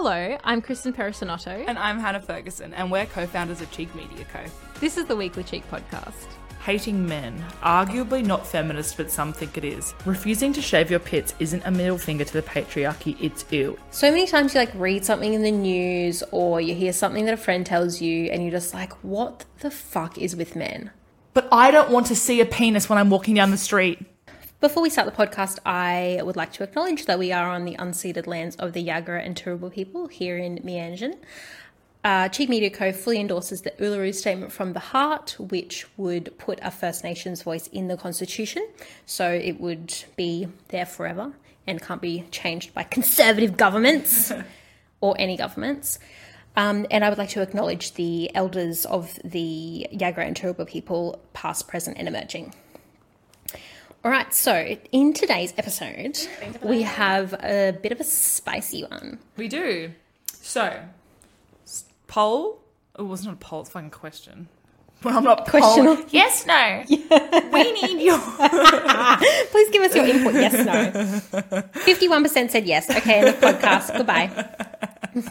Hello, I'm Kristen Perissinotto. And I'm Hannah Ferguson, and we're co founders of Cheek Media Co. This is the Weekly Cheek podcast. Hating men. Arguably not feminist, but some think it is. Refusing to shave your pits isn't a middle finger to the patriarchy, it's ill. So many times you like read something in the news or you hear something that a friend tells you and you're just like, what the fuck is with men? But I don't want to see a penis when I'm walking down the street. Before we start the podcast, I would like to acknowledge that we are on the unceded lands of the Yagara and Turrbal people here in Mianjin. Uh, Cheek Media Co. fully endorses the Uluru Statement from the Heart, which would put a First Nations voice in the Constitution. So it would be there forever and can't be changed by conservative governments or any governments. Um, and I would like to acknowledge the elders of the Yagara and Turrbal people, past, present, and emerging. All right, so in today's episode, we have a bit of a spicy one. We do. So, s- poll? Oh, it wasn't a poll, it's a fucking question. Well, I'm not Question. polling. Yes, no. We need your. Please give us your input. Yes, no. 51% said yes. Okay, end of podcast. Goodbye.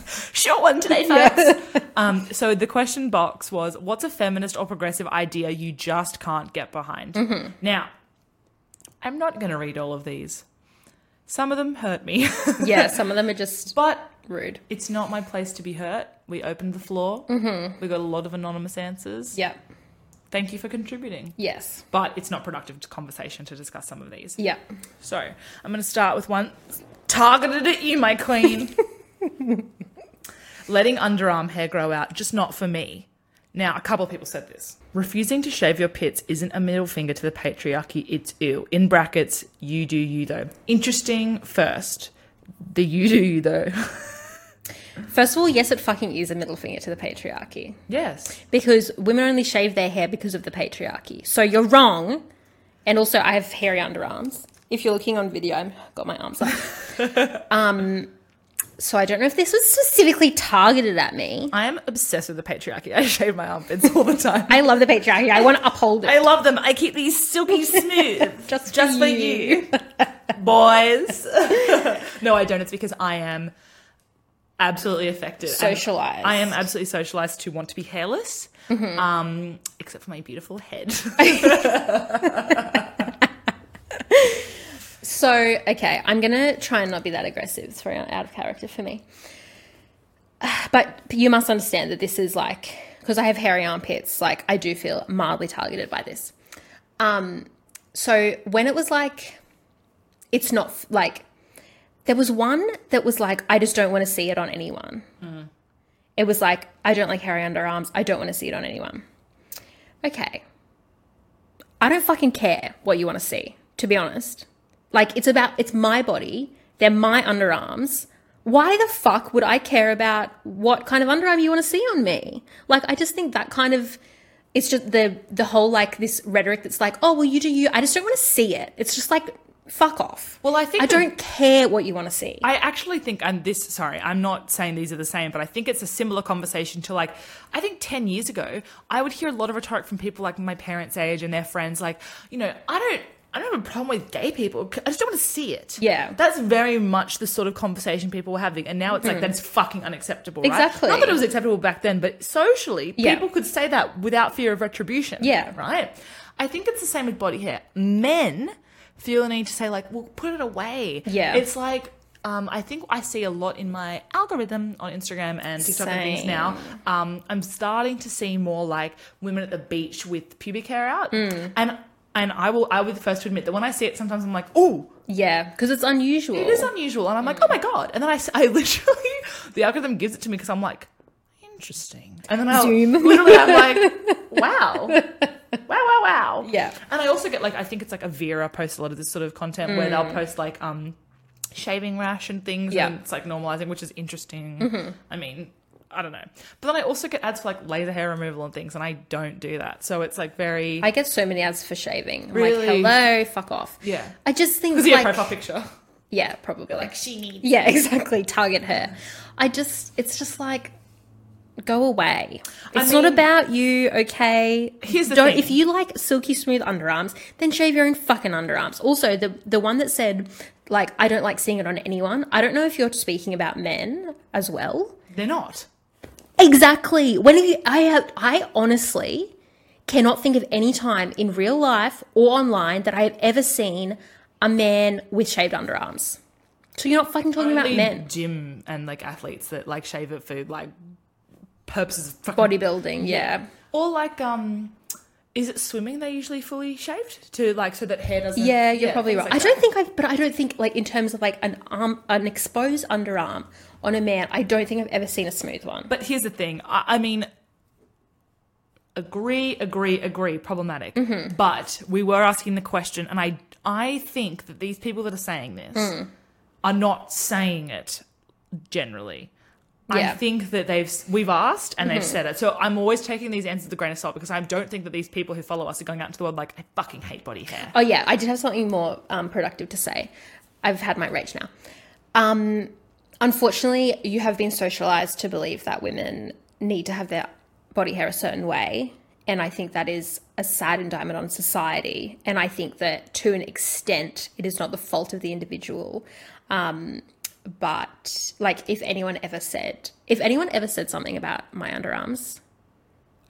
Short one today, folks. um, so the question box was, "What's a feminist or progressive idea you just can't get behind?" Now, I'm not going to read all of these. Some of them hurt me, Yeah, some of them are just but rude. it's not my place to be hurt. We opened the floor. Mm-hmm. We got a lot of anonymous answers. Yeah. Thank you for contributing. Yes. But it's not productive to conversation to discuss some of these. Yeah. So I'm going to start with one targeted at you, my queen. Letting underarm hair grow out, just not for me. Now, a couple of people said this. Refusing to shave your pits isn't a middle finger to the patriarchy, it's ill. In brackets, you do you though. Interesting first. The you do you though. First of all, yes, it fucking is a middle finger to the patriarchy yes. because women only shave their hair because of the patriarchy. So you're wrong. And also, I have hairy underarms. If you're looking on video, I've got my arms up. um, so I don't know if this was specifically targeted at me. I am obsessed with the patriarchy. I shave my armpits all the time. I love the patriarchy. I want to uphold it. I love them. I keep these silky smooth. Just just for for you. Boys. no, I don't. It's because I am absolutely affected. Socialised. I am absolutely socialized to want to be hairless. Um, except for my beautiful head. So, okay, I'm going to try and not be that aggressive. It's very out of character for me. But you must understand that this is like, because I have hairy armpits, like, I do feel mildly targeted by this. Um, so, when it was like, it's not like, there was one that was like, I just don't want to see it on anyone. It was like, I don't like hairy underarms. I don't want to see it on anyone. Okay. I don't fucking care what you want to see, to be honest. Like, it's about, it's my body. They're my underarms. Why the fuck would I care about what kind of underarm you want to see on me? Like, I just think that kind of, it's just the, the whole like this rhetoric that's like, oh, well, you do you. I just don't want to see it. It's just like, fuck off. Well, I think I don't care what you want to see. I actually think, and this, sorry, I'm not saying these are the same, but I think it's a similar conversation to like, I think 10 years ago, I would hear a lot of rhetoric from people like my parents' age and their friends, like, you know, I don't. I don't have a problem with gay people. I just don't want to see it. Yeah. That's very much the sort of conversation people were having. And now it's like, that's fucking unacceptable, right? Exactly. Not that it was acceptable back then, but socially, Yeah. people could say that without fear of retribution. Yeah. Right? I think it's the same with body hair. Men feel the need to say, like, well, put it away. Yeah. It's like, um, I think I see a lot in my algorithm on Instagram and TikTok and things Same. now. Um, I'm starting to see more like women at the beach with pubic hair out, Mm. and and I will I will be the first to admit that when I see it, sometimes I'm like, oh, yeah, because it's unusual. it is unusual, and I'm like, oh my god, and then I, s- I literally the algorithm gives it to me because I'm like, interesting, and then I Zoom. literally I'm like, wow. Wow, wow, wow. Yeah. And I also get like I think it's like a Vera posts a lot of this sort of content where they'll post like um shaving rash and things Yeah. and it's like normalizing, which is interesting. I mean, I don't know. But then I also get ads for like laser hair removal and things and I don't do that. So it's like very I get so many ads for shaving. I'm Really? like, hello, fuck off. Yeah. I just think, Because yeah, like, profile picture. yeah, probably. Like she needs Yeah, exactly. Target her. I just, it's just like, go away. I It's not about you, okay? Here's the Don't thing. if you like silky smooth underarms, then shave your own fucking underarms. Also, the the one that said like I don't like seeing it on anyone. I don't know if you're speaking about men as well. They're not. Exactly. When you, I have, I honestly cannot think of any time in real life or online that I have ever seen a man with shaved underarms. So you're not fucking talking about men. gym and like athletes that like shave it for like purposes of fucking Bodybuilding, yeah. Or like um is it swimming they usually fully shaved to like so that hair doesn't Yeah, you're probably things right. like I don't think I've, but I don't think like in terms of like an arm, an exposed underarm on a man. I don't think I've ever seen a smooth one. But here's the thing. I, I mean agree, agree, agree, problematic. Mm-hmm. But we were asking the question and I I think that these people that are saying this Mm. are not saying it generally. I Yeah. Mm-hmm. think that they've we've asked and they've said it. So I'm always taking these answers with a grain of salt because I don't think that these people who follow us are going out into the world like I fucking hate body hair. Oh yeah, I did have something more um, productive to say. I've had my rage now. Um, unfortunately, you have been socialized to believe that women need to have their body hair a certain way, and I think that is a sad indictment on society. And I think that to an extent, it is not the fault of the individual. Um, but like, if anyone ever said, if anyone ever said something about my underarms,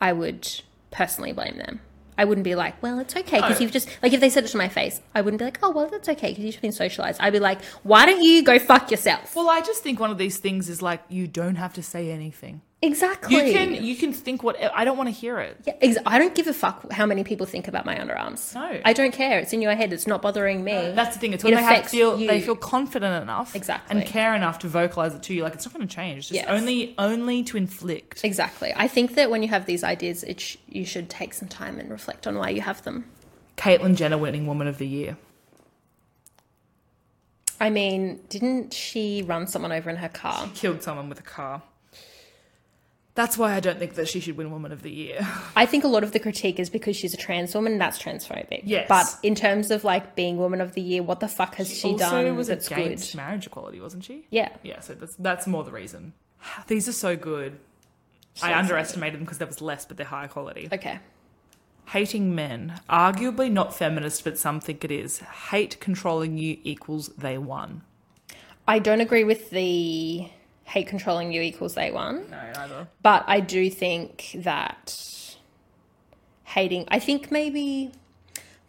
I would personally blame them. I wouldn't be like, well, it's okay because No. you've just like if they said it to my face, I wouldn't be like, oh, well, that's okay because you've been socialized. I'd be like, why don't you go fuck yourself? Well, I just think one of these things is like you don't have to say anything. Exactly. You can you can think what I don't want to hear it. Yeah, ex- I don't give a fuck how many people think about my underarms. No. I don't care. It's in your head. It's not bothering me. That's the thing. It's when It they have feel you. they feel confident enough, Exactly. and care enough to vocalize it to you. Like it's not going to change. It's just Yes. only only to inflict. exactly. I think that when you have these ideas, it sh- you should take some time and reflect on why you have them. Caitlyn Jenner winning Woman of the Year. I mean, didn't she run someone over in her car? Killed someone with a car. That's why I don't think that she should win Woman of the Year. I think a lot of the critique is because she's a trans woman, and that's transphobic. Yes. But in terms of like being woman of the year, what the fuck has she also done was that's against good? marriage equality, wasn't she? Yeah. Yeah. So that's that's more the reason. These are so good. I So, so underestimated them because there was less, but they're higher quality. Okay. Hating men, arguably not feminist, but some think it is. Hate controlling you equals they won. I don't agree with the hate controlling you equals they won, No, neither. but I do think that hating, I think maybe,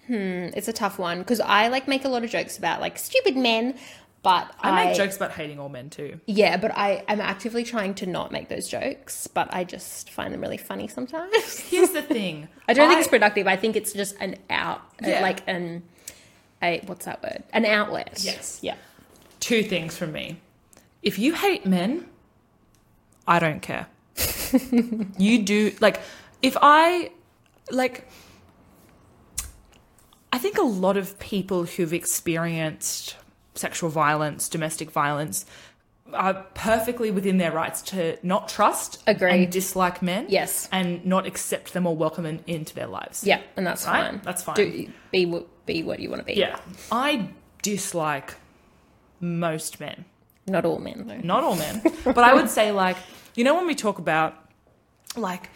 hmm, it's a tough one because I like make a lot of jokes about like stupid men, but I make jokes about hating all men too. Yeah, but I am actively trying to not make those jokes, but I just find them really funny sometimes. Here's the thing. I don't think it's productive. I think it's just an out, Yeah. like an, a what's that word? An outlet. Yes. Yeah. two things from me. If you hate men, I don't care. you do like if I like I think a lot of people who've experienced sexual violence, domestic violence are perfectly within their rights to not trust Agree. and dislike men. Yes. And not accept them or welcome them into their lives. Yeah, and that's Right? fine. That's fine. Do, be wh- be what you want to be. Yeah. I dislike most men. Not all men though. not all men, but I would say like you know when we talk about like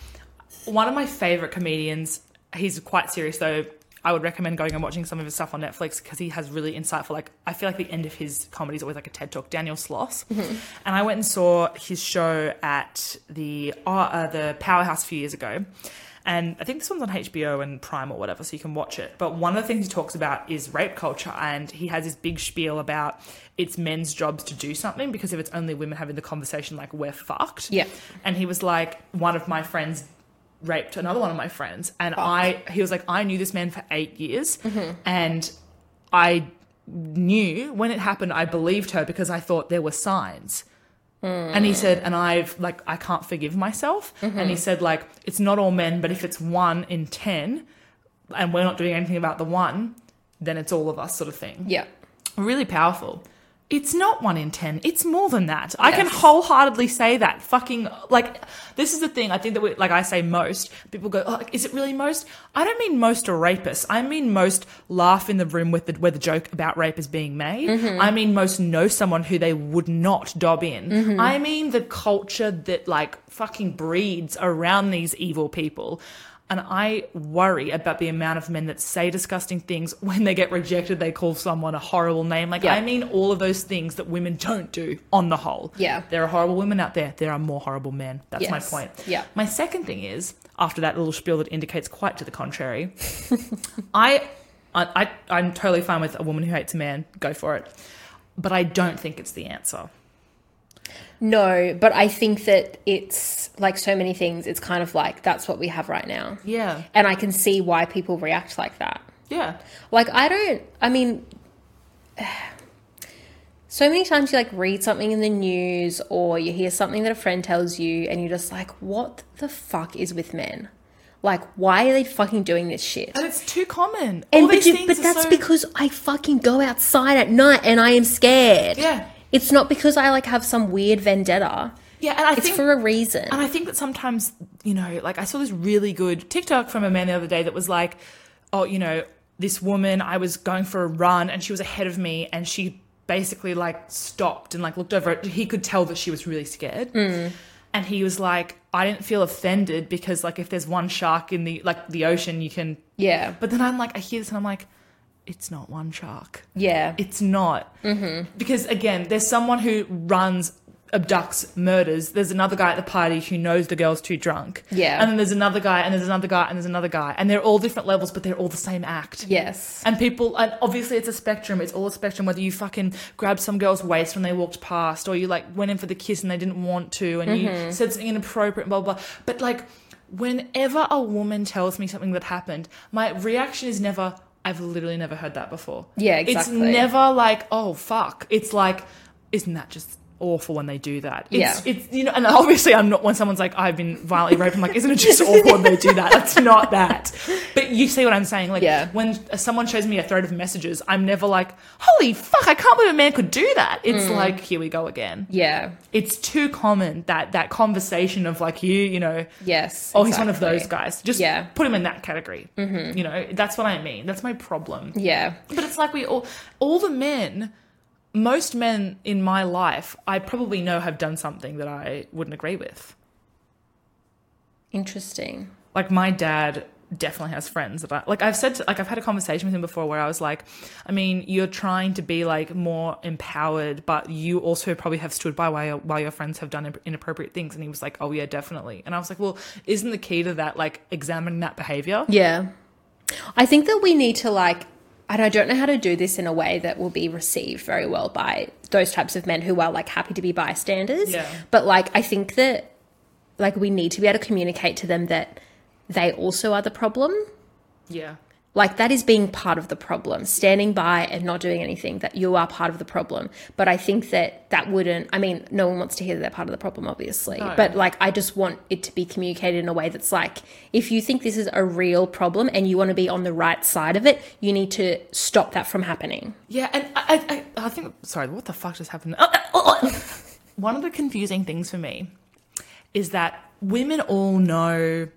one of my favorite comedians. He's quite serious though. I would recommend going and watching some of his stuff on Netflix because he has really insightful. Like I feel like the end of his comedy is always like a TED talk. Daniel Sloss, and I went and saw his show at the uh, uh, the Powerhouse a few years ago. And I think this one's on HBO and Prime or whatever, so you can watch it. But one of the things he talks about is rape culture, and he has this big spiel about it's men's jobs to do something because if it's only women having the conversation, like we're fucked. Yeah. And he was like, one of my friends raped another one of my friends, and I he was like, I knew this man for eight years, mm-hmm. and I knew when it happened, I believed her because I thought there were signs. And he said, and I've like, I can't forgive myself. Mm-hmm. And he said, like, it's not all men, but if it's one in 10 and we're not doing anything about the one, then it's all of us, sort of thing. Yeah. Really powerful. It's not one in 10. It's more than that. I can wholeheartedly say that. Fucking, like, this is the thing. I think that, we, like I say most, people go, oh, is it really most? I don't mean most are rapists. I mean most laugh in the room with the, where the joke about rape is being made. Mm-hmm. I mean most know someone who they would not dob in. Mm-hmm. I mean the culture that, like, fucking breeds around these evil people. And I worry about the amount of men that say disgusting things when they get rejected, they call someone a horrible name. Like, Yeah. I mean, all of those things that women don't do on the whole. Yeah. There are horrible women out there. There are more horrible men. That's my point. Yeah. My second thing is, after that little spiel that indicates quite to the contrary, I, I, I, I'm totally fine with a woman who hates a man. Go for it. But I don't think it's the answer. No, but I think that it's like so many things, it's kind of like that's what we have right now. Yeah. And I can see why people react like that. Yeah. Like, I don't, I mean, so many times you like read something in the news or you hear something that a friend tells you and you're just like, what the fuck is with men? Like, why are they fucking doing this shit? And it's too common. And but, you- but that's so- because I fucking go outside at night and I am scared. Yeah. It's not because I like have some weird vendetta. Yeah, and I It's think for a reason. And I think that sometimes, you know, like I saw this really good TikTok from a man the other day that was like, oh, you know, this woman, I was going for a run and she was ahead of me and she basically like stopped and like looked over it. He could tell that she was really scared. Mm. And he was like, I didn't feel offended because like if there's one shark in the like the ocean, you can. yeah. But then I'm like, I hear this and I'm like, it's not one shark. Yeah. It's not. Mm-hmm. Because again, there's someone who runs, abducts, murders. There's another guy at the party who knows the girl's too drunk. Yeah. And then there's another guy, and there's another guy, and there's another guy. And they're all different levels, but they're all the same act. yes. And people, and obviously it's a spectrum. It's all a spectrum. Whether you fucking grabbed some girl's waist when they walked past, or you like went in for the kiss and they didn't want to, and Mm-hmm. you said something inappropriate, blah, blah, blah. But like, whenever a woman tells me something that happened, my reaction is never, I've literally never heard that before. Yeah, exactly. It's never like, oh, fuck. It's like, isn't that just awful when they do that? It's, Yeah. It's, you know, and obviously I'm not, when someone's like, I've been violently raped, I'm like, isn't it just awful when they do that? That's not that. You see what I'm saying? Like, Yeah. when someone shows me a thread of messages, I'm never like, holy fuck, I can't believe a man could do that. It's Mm. like, here we go again. Yeah. It's too common that that conversation of like you, you know, Yes. oh, he's one of those guys. Just Yeah. put him in that category. Mm-hmm. You know, that's what I mean. That's my problem. Yeah. But it's like we all, all the men, most men in my life, I probably know have done something that I wouldn't agree with. Interesting. Like my dad definitely has friends that I like. I've said to, like I've had a conversation with him before where I was like, I mean, you're trying to be like more empowered, but you also probably have stood by while your, while your friends have done inappropriate things. And he was like, Oh yeah, definitely. And I was like, Well, isn't the key to that like examining that behavior? Yeah. I think that we need to like and I don't know how to do this in a way that will be received very well by those types of men who are like happy to be bystanders. Yeah. But like I think that like we need to be able to communicate to them that they also are the problem. Yeah. Like that is being part of the problem, standing by and not doing anything, that you are part of the problem. But I think that that wouldn't, I mean, no one wants to hear that they're part of the problem, obviously. No. But like, I just want it to be communicated in a way that's like, if you think this is a real problem and you want to be on the right side of it, you need to stop that from happening. Yeah, and I, I, I think. Sorry, what the fuck just happened? One of the confusing things for me is that women all know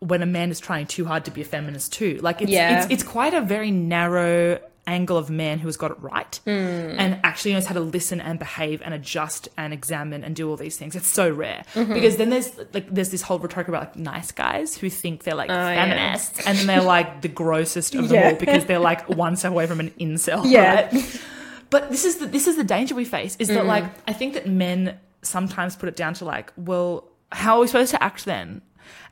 when a man is trying too hard to be a feminist too. Like it's Yeah. it's, it's quite a very narrow angle of man who has got it right hmm. and actually knows how to listen and behave and adjust and examine and do all these things. It's so rare mm-hmm. because then there's like there's this whole rhetoric about like nice guys who think they're like oh, yeah. feminists and then they're like the grossest of them Yeah. all because they're like one step away from an incel. Yeah. right? But this is the this is the danger we face is that mm-hmm. like I think that men sometimes put it down to like, well, how are we supposed to act then?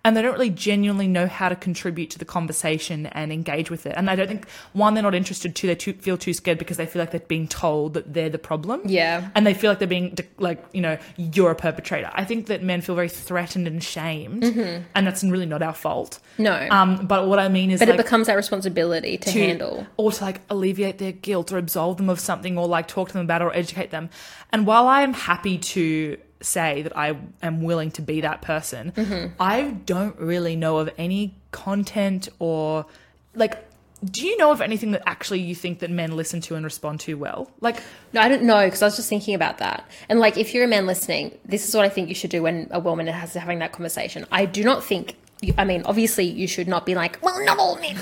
And they don't really genuinely know how to contribute to the conversation and engage with it. And I don't think one, they're not interested. Two, they too, feel too scared because they feel like they're being told that they're the problem. Yeah. And they feel like they're being like, you know, you're a perpetrator. I think that men feel very threatened and shamed, and that's really not our fault. No. Um, but what I mean is, but like, it becomes our responsibility to, to- handle. or to like alleviate their guilt or absolve them of something or like talk to them about it or educate them. And while I am happy to say that I am willing to be that person, Mm-hmm. I don't really know of any content or like do you know of anything that actually you think that men listen to and respond to well? Like, No, I don't know because I was just thinking about that. And like, if you're a man listening, this is what I think you should do when a woman has having that conversation. I do not think. I mean, obviously, you should not be like, "Well, not all men."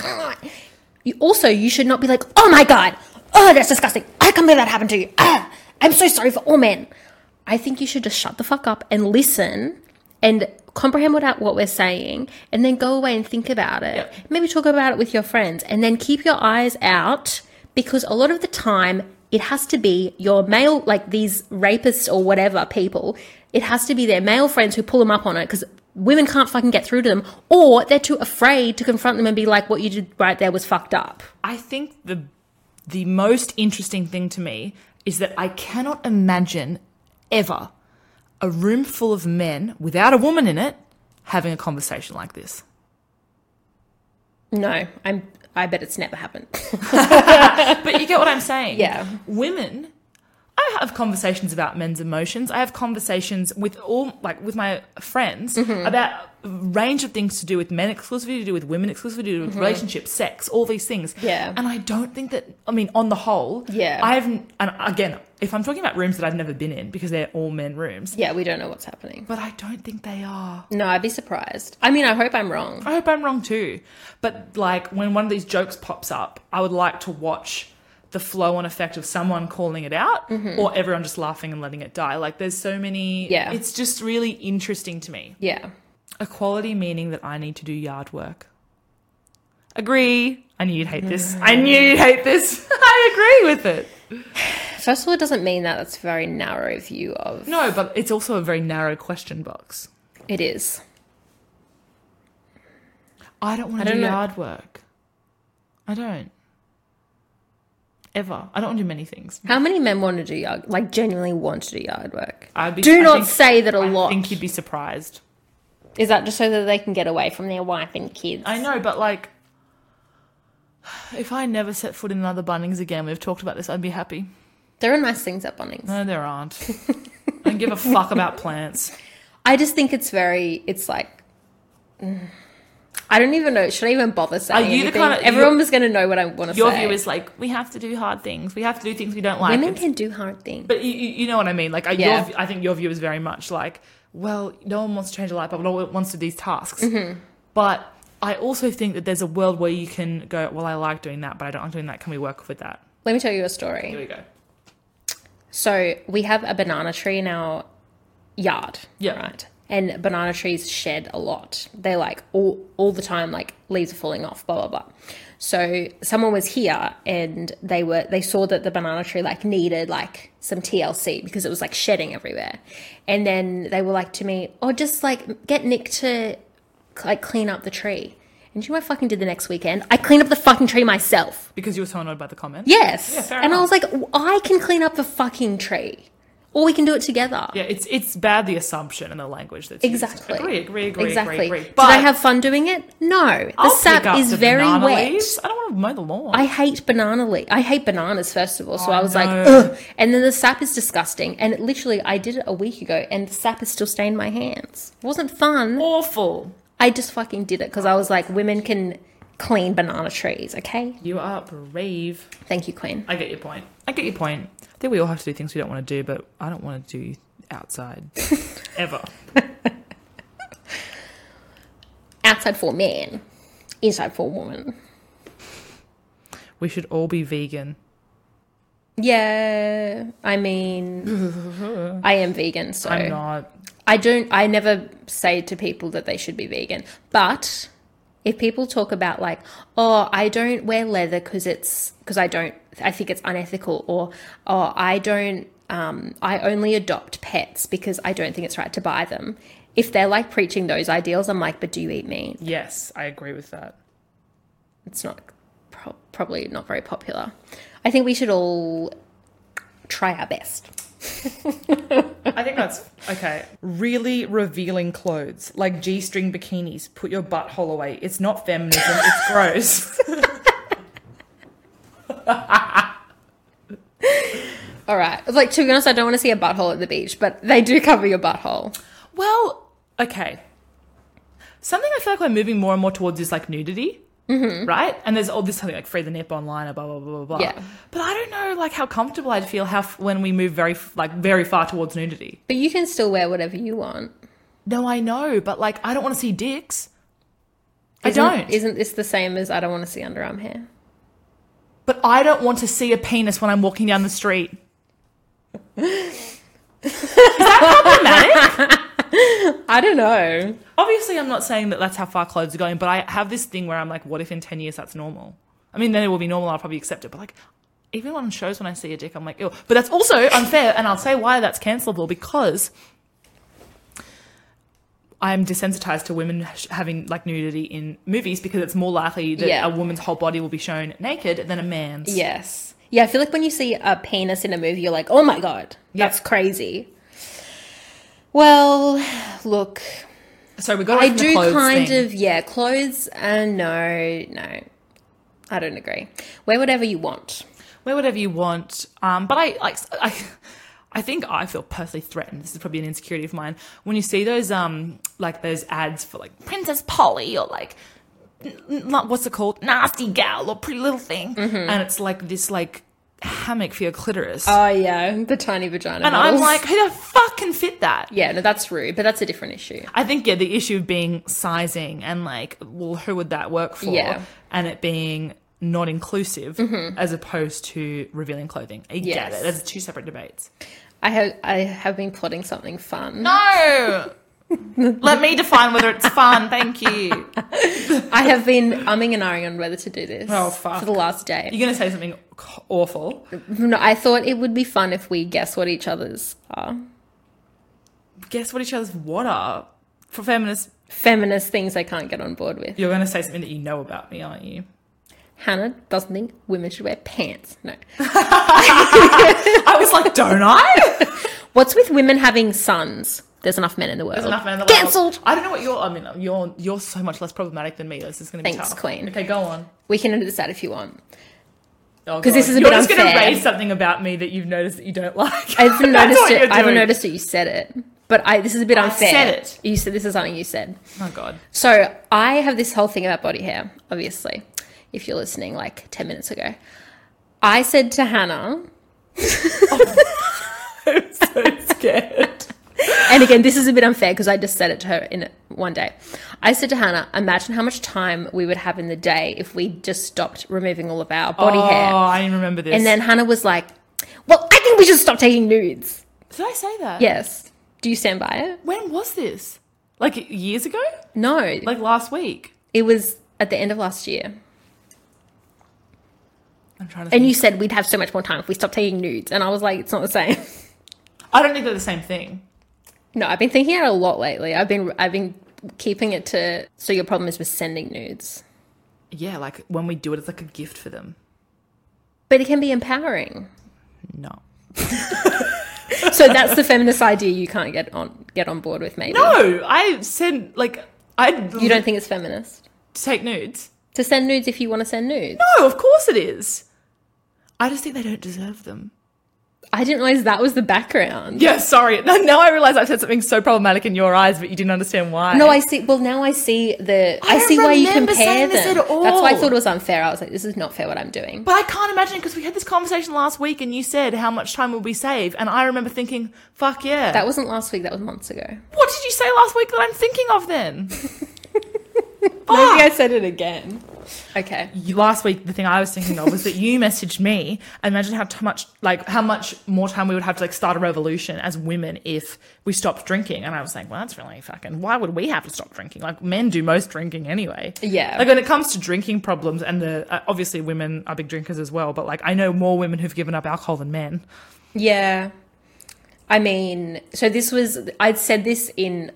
You also, you should not be like, "Oh my god, oh that's disgusting. I can't believe that happened to you. Ah, I'm so sorry for all men." I think you should just shut the fuck up and listen and comprehend what what we're saying, and then go away and think about it. Yep. Maybe talk about it with your friends, and then keep your eyes out because a lot of the time it has to be your male, like these rapists or whatever people. It has to be their male friends who pull them up on it because women can't fucking get through to them, or they're too afraid to confront them and be like, "What you did right there was fucked up." I think the the most interesting thing to me is that I cannot imagine ever a room full of men without a woman in it having a conversation like this. No, I'm. I bet it's never happened. But you get what I'm saying? Yeah. Women, I have conversations about men's emotions. I have conversations with all, like, with my friends Mm-hmm. about a range of things to do with men exclusively, to do with women exclusively, to do with relationships, sex, all these things. Mm-hmm. Yeah. And I don't think that, I mean, on the whole, Yeah. I haven't, and again, if I'm talking about rooms that I've never been in because they're all men rooms, yeah, we don't know what's happening. but I don't think they are. No, I'd be surprised. I mean, I hope I'm wrong. I hope I'm wrong too. But like when one of these jokes pops up, I would like to watch the flow on effect of someone calling it out mm-hmm. or everyone just laughing and letting it die. Like there's so many Yeah. it's just really interesting to me. Yeah. Equality meaning that I need to do yard work. Agree. I knew you'd hate this. I knew you'd hate this. I agree with it. First of all, it doesn't mean that that's a very narrow view of No, but it's also a very narrow question box. it is. I don't want to do know. yard work. I don't. Ever. I don't want to do many things. How many men want to do yard, like genuinely want to do yard work? I'd be, Do I not think- say that a I lot. I think you'd be surprised. Is that just so that they can get away from their wife and kids? I know, but like, if I never set foot in another Bunnings again, we've talked about this, I'd be happy. There are nice things at Bunnings. No, there aren't. I don't give a fuck about plants. I just think it's very. It's like. mm. I don't even know. Should I even bother saying Are you the anything? kind of- Everyone was going to know what I want to say. Your say. view is like, we have to do hard things. We have to do things we don't like. women It's- can do hard things. But you, you you know what I mean? Like, I, Yeah. your, I think your view is very much like, well, no one wants to change a light bulb, no one wants to do these tasks. Mm-hmm. But I also think that there's a world where you can go, well, I like doing that, but I don't like doing that. Can we work with that? Let me tell you a story. Here we go. So we have a banana tree in our yard. Yeah. Right. And banana trees shed a lot. They're like all all the time, like leaves are falling off, blah blah blah. So someone was here and they were they saw that the banana tree like needed like some TLC because it was like shedding everywhere. And then they were like to me, Oh, just like get Nick to like clean up the tree. And you know what I fucking did the next weekend? I cleaned up the fucking tree myself. Because you were so annoyed by the comment. Yes. Yeah, and I was like, I can clean up the fucking tree. Or we can do it together. Yeah, it's it's bad the assumption and the language that's used. Exactly. Agree, agree, agree, exactly. agree, agree. Did But I have fun doing it? No. The I'll sap pick up is the very wet. leaves. I don't want to mow the lawn. I hate banana leaf. I hate bananas first of all. So Oh, I was like, ugh. And then the sap is disgusting. And it, literally, I did it a week ago, and the sap is still stained my hands. It wasn't fun. Awful. I just fucking did it because I was like, women can clean banana trees. Okay. You are brave. Thank you, Queen. I get your point. I get your point. I think we all have to do things we don't want to do, but I don't want to do outside ever. Outside for men, inside for woman. We should all be vegan. Yeah, I mean, I am vegan, so I'm not. I don't. I never say to people that they should be vegan, but if people talk about like, oh, I don't wear leather because it's because I don't. I think it's unethical, or oh, I don't. Um, I only adopt pets because I don't think it's right to buy them. If they're like preaching those ideals, I'm like, but do you eat meat? Yes, I agree with that. It's not pro- probably not very popular. I think we should all try our best. I think that's okay. Really revealing clothes, like G string bikinis. Put your butthole away. It's not feminism, it's gross. All right. Like to be honest, I don't want to see a butthole at the beach, but they do cover your butthole. well, okay. Something I feel like we're moving more and more towards is like nudity. Mm-hmm. right? And there's all this something like free the nip online, blah blah blah blah blah. Yeah. But I don't know, like how comfortable I'd feel how f- when we move very f- like very far towards nudity. But you can still wear whatever you want. No, I know, but like I don't want to see dicks. I Isn't- don't. Isn't this the same as I don't want to see underarm hair? but I don't want to see a penis when I'm walking down the street. I don't know. Obviously, I'm not saying that that's how far clothes are going, but I have this thing where I'm like, what if in 10 years that's normal? I mean, then it will be normal, I'll probably accept it, but like, even on shows when I see a dick, I'm like, ew. But that's also unfair, and I'll say why that's cancelable because I'm desensitized to women having like nudity in movies because it's more likely that Yeah. a woman's whole body will be shown naked than a man's. Yes. Yeah, I feel like when you see a penis in a movie, you're like, oh my god, that's Yep. crazy. Well, look, So we got I do kind thing. of, yeah, clothes, uh, no, no. I don't agree. Wear whatever you want. wear whatever you want. Um, but I like I, I think I feel personally threatened. This is probably an insecurity of mine. When you see those um like those ads for like Princess Polly or like n- n- what's it called Nasty Gal or Pretty Little Thing, and it's like this like hammock for your clitoris, Oh, yeah, the tiny vagina. and I'm like, who the fuck can fit that? yeah, no, that's rude, but that's a different issue. I think yeah, the issue of being sizing and like, well, who would that work for? Yeah. and it being not inclusive mm-hmm. as opposed to revealing clothing. I get it. There's two separate debates. I have, I have been plotting something fun. No. Let me define whether it's fun. Thank you. I have been umming and ahhing on whether to do this. Oh, fuck. For the last day. You're going to say something awful. No, I thought it would be fun if we guess what each other's are. Guess what each other's what are? For feminists, Feminist things I can't get on board with. you're going to say something that you know about me, aren't you? Hannah doesn't think women should wear pants. No. I was like, don't I? What's with women having sons? There's enough men in the world. There's enough men in the world. Cancelled. I don't know what you're. I mean, you're you're so much less problematic than me. This is going to be Thanks, tough. Queen. Okay, go on. We can edit this out if you want. Because 'Cause this is a you're bit just going to raise something about me that you've noticed that you don't like. I haven't noticed it. I haven't noticed that you said it. But I, this is a bit unfair. said it. You said this is something you said. Oh god. So I have this whole thing about body hair, obviously, if you're listening like 10 minutes ago. I said to Hannah, oh, I'm so scared. And again, this is a bit unfair because I just said it to her in one day. I said to Hannah, imagine how much time we would have in the day if we just stopped removing all of our body oh, hair. Oh, I didn't remember this. And then Hannah was like, well, I think we should stop taking nudes. did I say that? Yes. Do you stand by it? When was this? Like years ago? No. Like last week? it was at the end of last year. I'm trying to. And think. you said we'd have so much more time if we stopped taking nudes. And I was like, it's not the same. I don't think they're the same thing. No, I've been thinking about it a lot lately. I've been I've been keeping it to so your problem is with sending nudes. Yeah, like when we do it, it's like a gift for them. But it can be empowering. No. So that's the feminist idea you can't get on get on board with maybe. No, I said like I. You don't think it's feminist? To take nudes? To send nudes if you want to send nudes. No, of course it is. I just think they don't deserve them. I didn't realize that was the background. Yeah, sorry. Now I realize I've said something so problematic in your eyes, but you didn't understand why. No, I see. Well, now I see the. I, don't see why you remember compare saying this them. at all. That's why I thought it was unfair. I was like, this is not fair what I'm doing. But I can't imagine because we had this conversation last week and you said how much time will we save, and I remember thinking, "Fuck yeah." That wasn't last week. That was months ago. what did you say last week that I'm thinking of then? Maybe I said it again. Okay. Last week the thing I was thinking of was that you messaged me imagine how t- much like how much more time we would have to like start a revolution as women if we stopped drinking and I was like well that's really fucking why would we have to stop drinking like men do most drinking anyway Yeah. like when it comes to drinking problems and the uh, obviously women are big drinkers as well but like I know more women who've given up alcohol than men Yeah. I mean, so this was. I'd said this in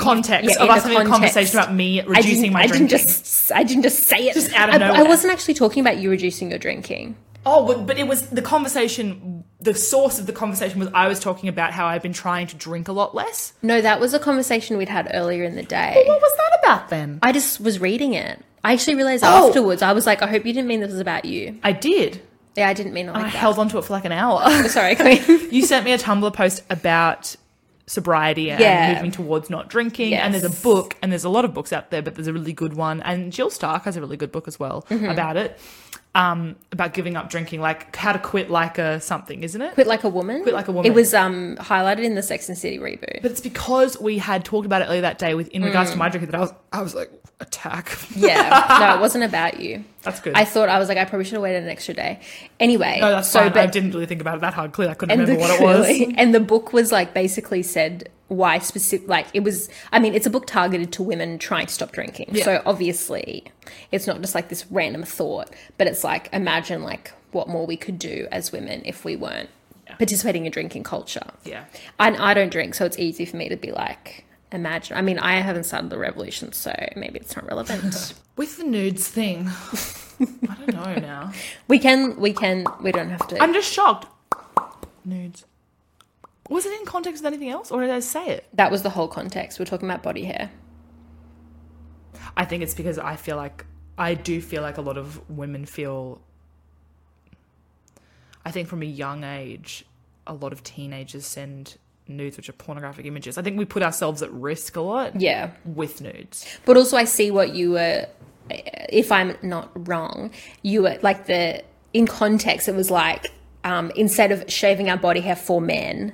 context Yeah, of us having a conversation about me reducing my I didn't just I didn't just say it Just out of I, nowhere. I wasn't actually talking about you reducing your drinking. Oh, but, but it was the conversation. The source of the conversation was I was talking about how I've been trying to drink a lot less. No, that was a conversation we'd had earlier in the day. Well, What was that about then? I just was reading it. I actually realized Oh. afterwards. I was like, I hope you didn't mean this was about you. I did. Yeah, I didn't mean it like I that. held onto it for like an hour. Sorry, Queen. you sent me a Tumblr post about sobriety and Yeah. moving towards not drinking. And there's a book, and there's a lot of books out there, but there's a really good one. And Jill Stark has a really good book as well Mm-hmm. about it, um, about giving up drinking, like how to quit like a something, isn't it? Quit like a woman. Quit Like a Woman. It was um highlighted in the Sex and City reboot. But it's because we had talked about it earlier that day with in regards to Mm. my drinking that I was I was like attack. yeah, no, it wasn't about you. That's good. I thought I was like, I probably should have waited an extra day. Anyway, no, that's so fine. I didn't really think about it that hard. Clearly, I couldn't remember the, what it was. clearly- and the book was like basically said why specific like it was i mean it's a book targeted to women trying to stop drinking Yeah. so obviously it's not just like this random thought but it's like imagine like what more we could do as women if we weren't participating in drinking culture Yeah. and i don't drink so it's easy for me to be like imagine i mean i haven't started the revolution so maybe it's not relevant With the nudes thing, I don't know now. we can we can we don't have to I'm just shocked. Nudes. Was it in context with anything else, or did I say it? that was the whole context we're talking about body hair I think it's because I feel like I do feel like a lot of women feel. I think from a young age, a lot of teenagers send nudes, which are pornographic images. I think we put ourselves at risk a lot yeah with nudes. But also, I see what you were. If I'm not wrong, you were like the in context. It was like um, instead of shaving our body hair for men,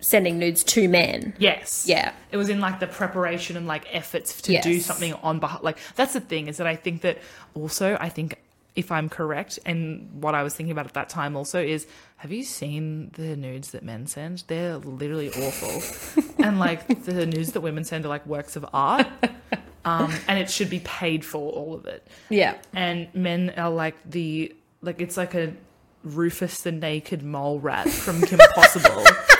sending nudes to men. Yes. Yeah. It was in like the preparation and like efforts to do something on behalf. Like that's the thing is that I think that also I think if I'm correct and what I was thinking about at that time also is have you seen the nudes that men send? They're literally awful. and like the nudes that women send are like works of art. Um, and it should be paid for all of it. Yeah, And men are like the like it's like a Rufus the naked mole rat from Kim Possible.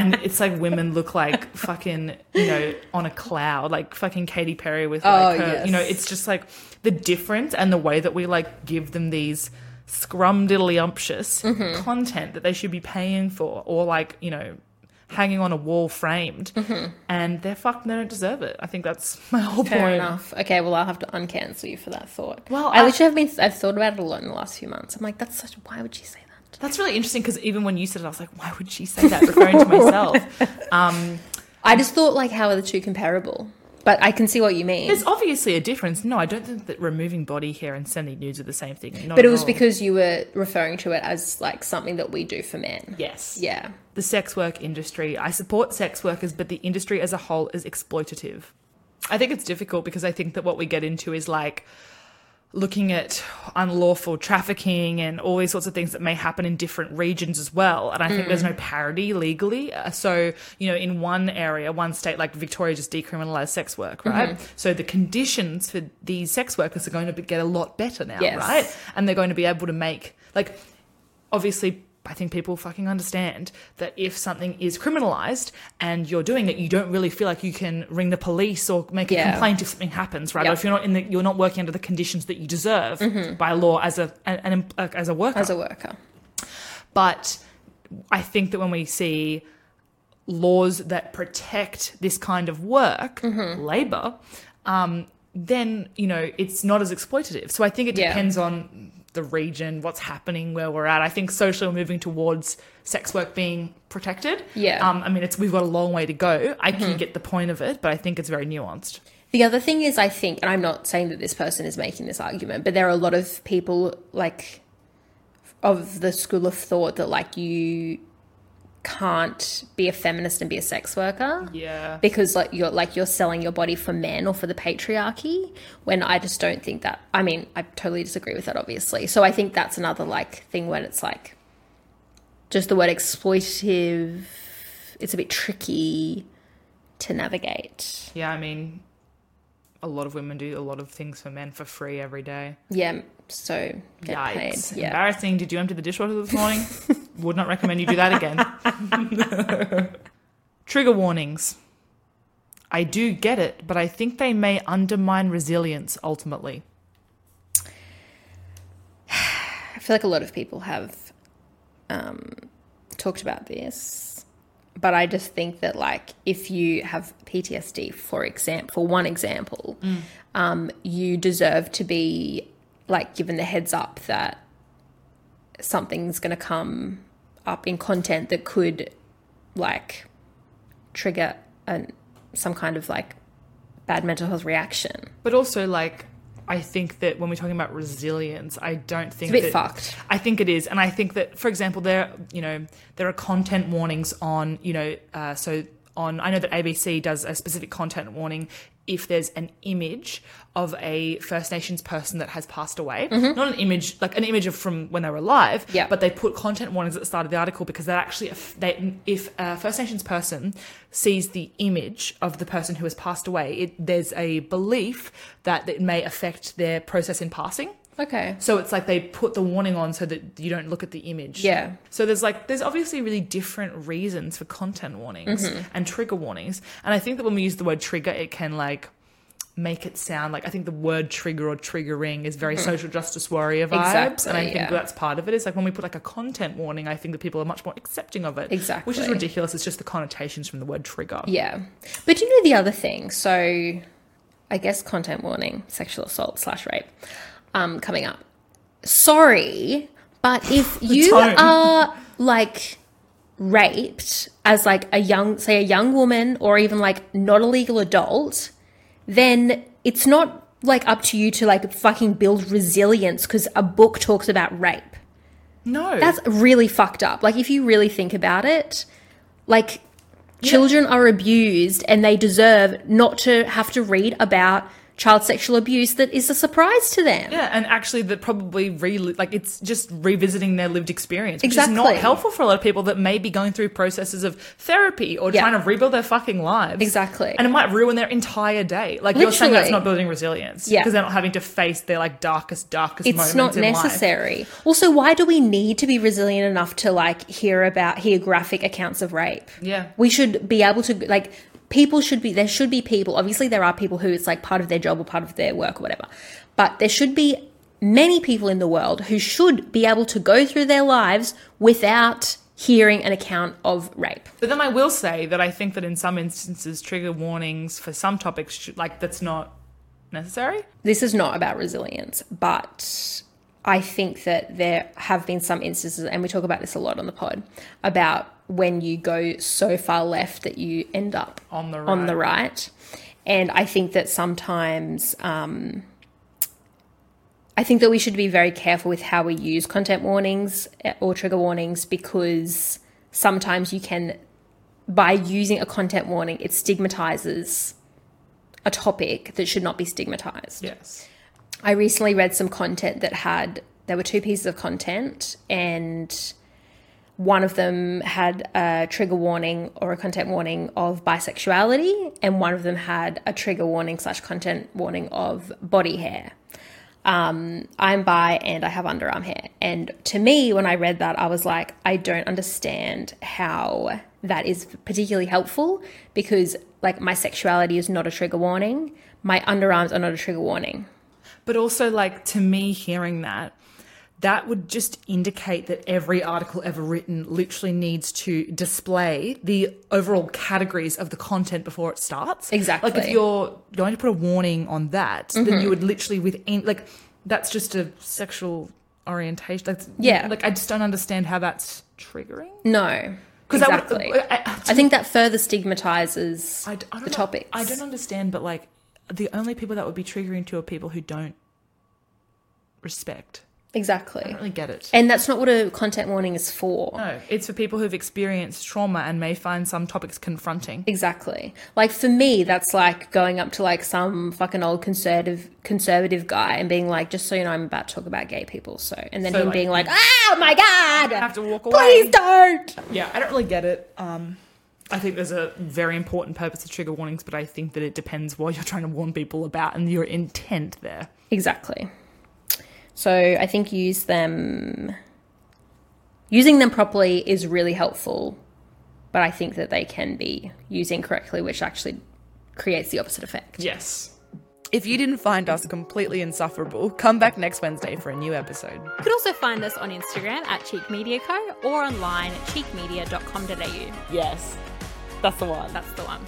and it's like women look like fucking, you know, on a cloud, like fucking Katy Perry with like Oh, her, yes. you know, it's just like the difference and the way that we like give them these scrumdiddlyumptious Mm-hmm. content that they should be paying for or like, you know, hanging on a wall framed and they're fucked they don't deserve it. I think that's my whole Mm-hmm. fair point. enough. Okay, well, I'll have to uncancel you for that thought. Well, I, I- literally have been. I've thought about it a lot in the last few months. I'm like, that's such. Why would she say that? That's really interesting because even when you said it, I was like, why would she say that? Referring to myself. Um, I just thought like, how are the two comparable? But I can see what you mean. there's obviously a difference. No, I don't think that removing body hair and sending nudes are the same thing. Not But it was all. because you were referring to it as like something that we do for men. Yes. Yeah. The sex work industry. I support sex workers, but the industry as a whole is exploitative. I think it's difficult because I think that what we get into is like looking at unlawful trafficking and all these sorts of things that may happen in different regions as well. And I think there's no parity legally. Uh, So, you know, in one area, one state like Victoria just decriminalized sex work, right? So the conditions for these sex workers are going to be, get a lot better now, Yes. right? And they're going to be able to make, like, obviously I think people fucking understand that if something is criminalized and you're doing it, you don't really feel like you can ring the police or make a Yeah. complaint if something happens, right? Or if you're not in the, you're not working under the conditions that you deserve by law as a an, an, as a worker. As a worker. but I think that when we see laws that protect this kind of work, labor, um, then you know it's not as exploitative. So I think it Yeah. depends on the region, what's happening, where we're at. I think socially we're moving towards sex work being protected. Yeah. Mm-hmm. Um, I mean, it's we've got a long way to go. I can get the point of it, but I think it's very nuanced. The other thing is, I think, and I'm not saying that this person is making this argument, but there are a lot of people like of the school of thought that like you can't be a feminist and be a sex worker. Yeah. because like you're like you're selling your body for men or for the patriarchy when i just don't think that i mean i totally disagree with that obviously so i think that's another like thing when it's like just the word exploitative it's a bit tricky to navigate Yeah, I mean, a lot of women do a lot of things for men for free every day. yeah so get Yikes. paid yeah Embarrassing. Did you empty the dishwasher this morning? Would not recommend you do that again. Trigger warnings. I do get it, but I think they may undermine resilience ultimately. I feel like a lot of people have um, talked about this, but I just think that like if you have PTSD, for example, for one example, um, you deserve to be like given the heads up that something's going to come up in content that could like trigger an, some kind of like bad mental health reaction. But also, like, I think that when we're talking about resilience, I don't think It's a bit that, fucked. I think it is, and I think that, for example, there, you know, there are content warnings on, you know, uh, so on. I know that ABC does a specific content warning if there's an image of a First Nations person that has passed away, not an image like an image of from when they were alive, Mm-hmm. Yeah. but they put content warnings at the start of the article because that actually, if, they, if a First Nations person sees the image of the person who has passed away, it, there's a belief that it may affect their process in passing. Okay. So it's like they put the warning on so that you don't look at the image. Yeah. So there's like there's obviously really different reasons for content warnings Mm-hmm. and trigger warnings. And I think that when we use the word trigger, it can like make it sound like I think the word trigger or triggering is very social justice warrior vibes. Mm-hmm. Exactly, and I think yeah. that's part of it. Is like when we put like a content warning, I think that people are much more accepting of it. Exactly. Which is ridiculous. It's just the connotations from the word trigger. Yeah. But you know the other thing? So I guess content warning, sexual assault slash rape um, coming up. Sorry, but if you are like raped as like a young, say a young woman or even like not a legal adult, then it's not like up to you to like fucking build resilience because a book talks about rape. No. That's really fucked up. Like, if you really think about it, like, children are abused and they deserve not to have to read about child sexual abuse that is a surprise to them. Yeah, and actually, that probably re like it's just revisiting their lived experience, which is not helpful for a lot of people that may be going through processes of therapy or Yeah. trying to rebuild their fucking lives. Exactly. and it might ruin their entire day. Like you're saying, that's not building resilience. Yeah. because they're not having to face their like darkest, darkest. It's moments not in life. necessary. Also, why do we need to be resilient enough to like hear about hear graphic accounts of rape? Yeah. We should be able to like people should be there should be people obviously there are people who it's like part of their job or part of their work or whatever. But there should be many people in the world who should be able to go through their lives without hearing an account of rape. But then I will say that I think that in some instances, trigger warnings for some topics, should, like that's not necessary. this is not about resilience, but I think that there have been some instances, and we talk about this a lot on the pod, about when you go so far left that you end up On the on the right. And I think that sometimes, um, I think that we should be very careful with how we use content warnings eh, or trigger warnings because sometimes you can, by using a content warning, it stigmatizes a topic that should not be stigmatized. Yes. I recently read some content that had there were two pieces of content and one of them had a trigger warning or a content warning of bisexuality and one of them had a trigger warning slash content warning of body hair. Um, i'm bi and i have underarm hair. And to me when i read that i was like i don't understand how that is particularly helpful because like my sexuality is not a trigger warning. My underarms are not a trigger warning. But also, like, to me, hearing that, that would just indicate that every article ever written literally needs to display the overall categories of the content before it starts. Exactly. Mm-hmm. Like, if you're going to put a warning on that, then you would literally, with like, that's just a sexual orientation. That's, Yeah. Like, I just don't understand how that's triggering. No, 'Cause that would- exactly. I- I- I think that further stigmatizes I, d- I don't the know- topics. I don't understand, but like the only people that would be triggering to are people who don't respect. I Exactly. don't really get it. And that's not what a content warning is for. no, it's for people who've experienced trauma and may find some topics confronting. Exactly. Like for me, that's like going up to like some fucking old conservative conservative guy and being like, just so you know, I'm about to talk about gay people. So, and then So, him like, being like, oh my god, I have to walk away. Please don't. Yeah, I don't really get it. Um, I think there's a very important purpose to trigger warnings, but I think that it depends what you're trying to warn people about and your intent there. Exactly. So I think use them. Using them properly is really helpful, but I think that they can be used incorrectly, which actually creates the opposite effect. Yes. If you didn't find us completely insufferable, come back next Wednesday for a new episode. You could also find us on Instagram at Cheek Media Co. or online at cheekmedia.com.au. Yes, that's the one. That's the one.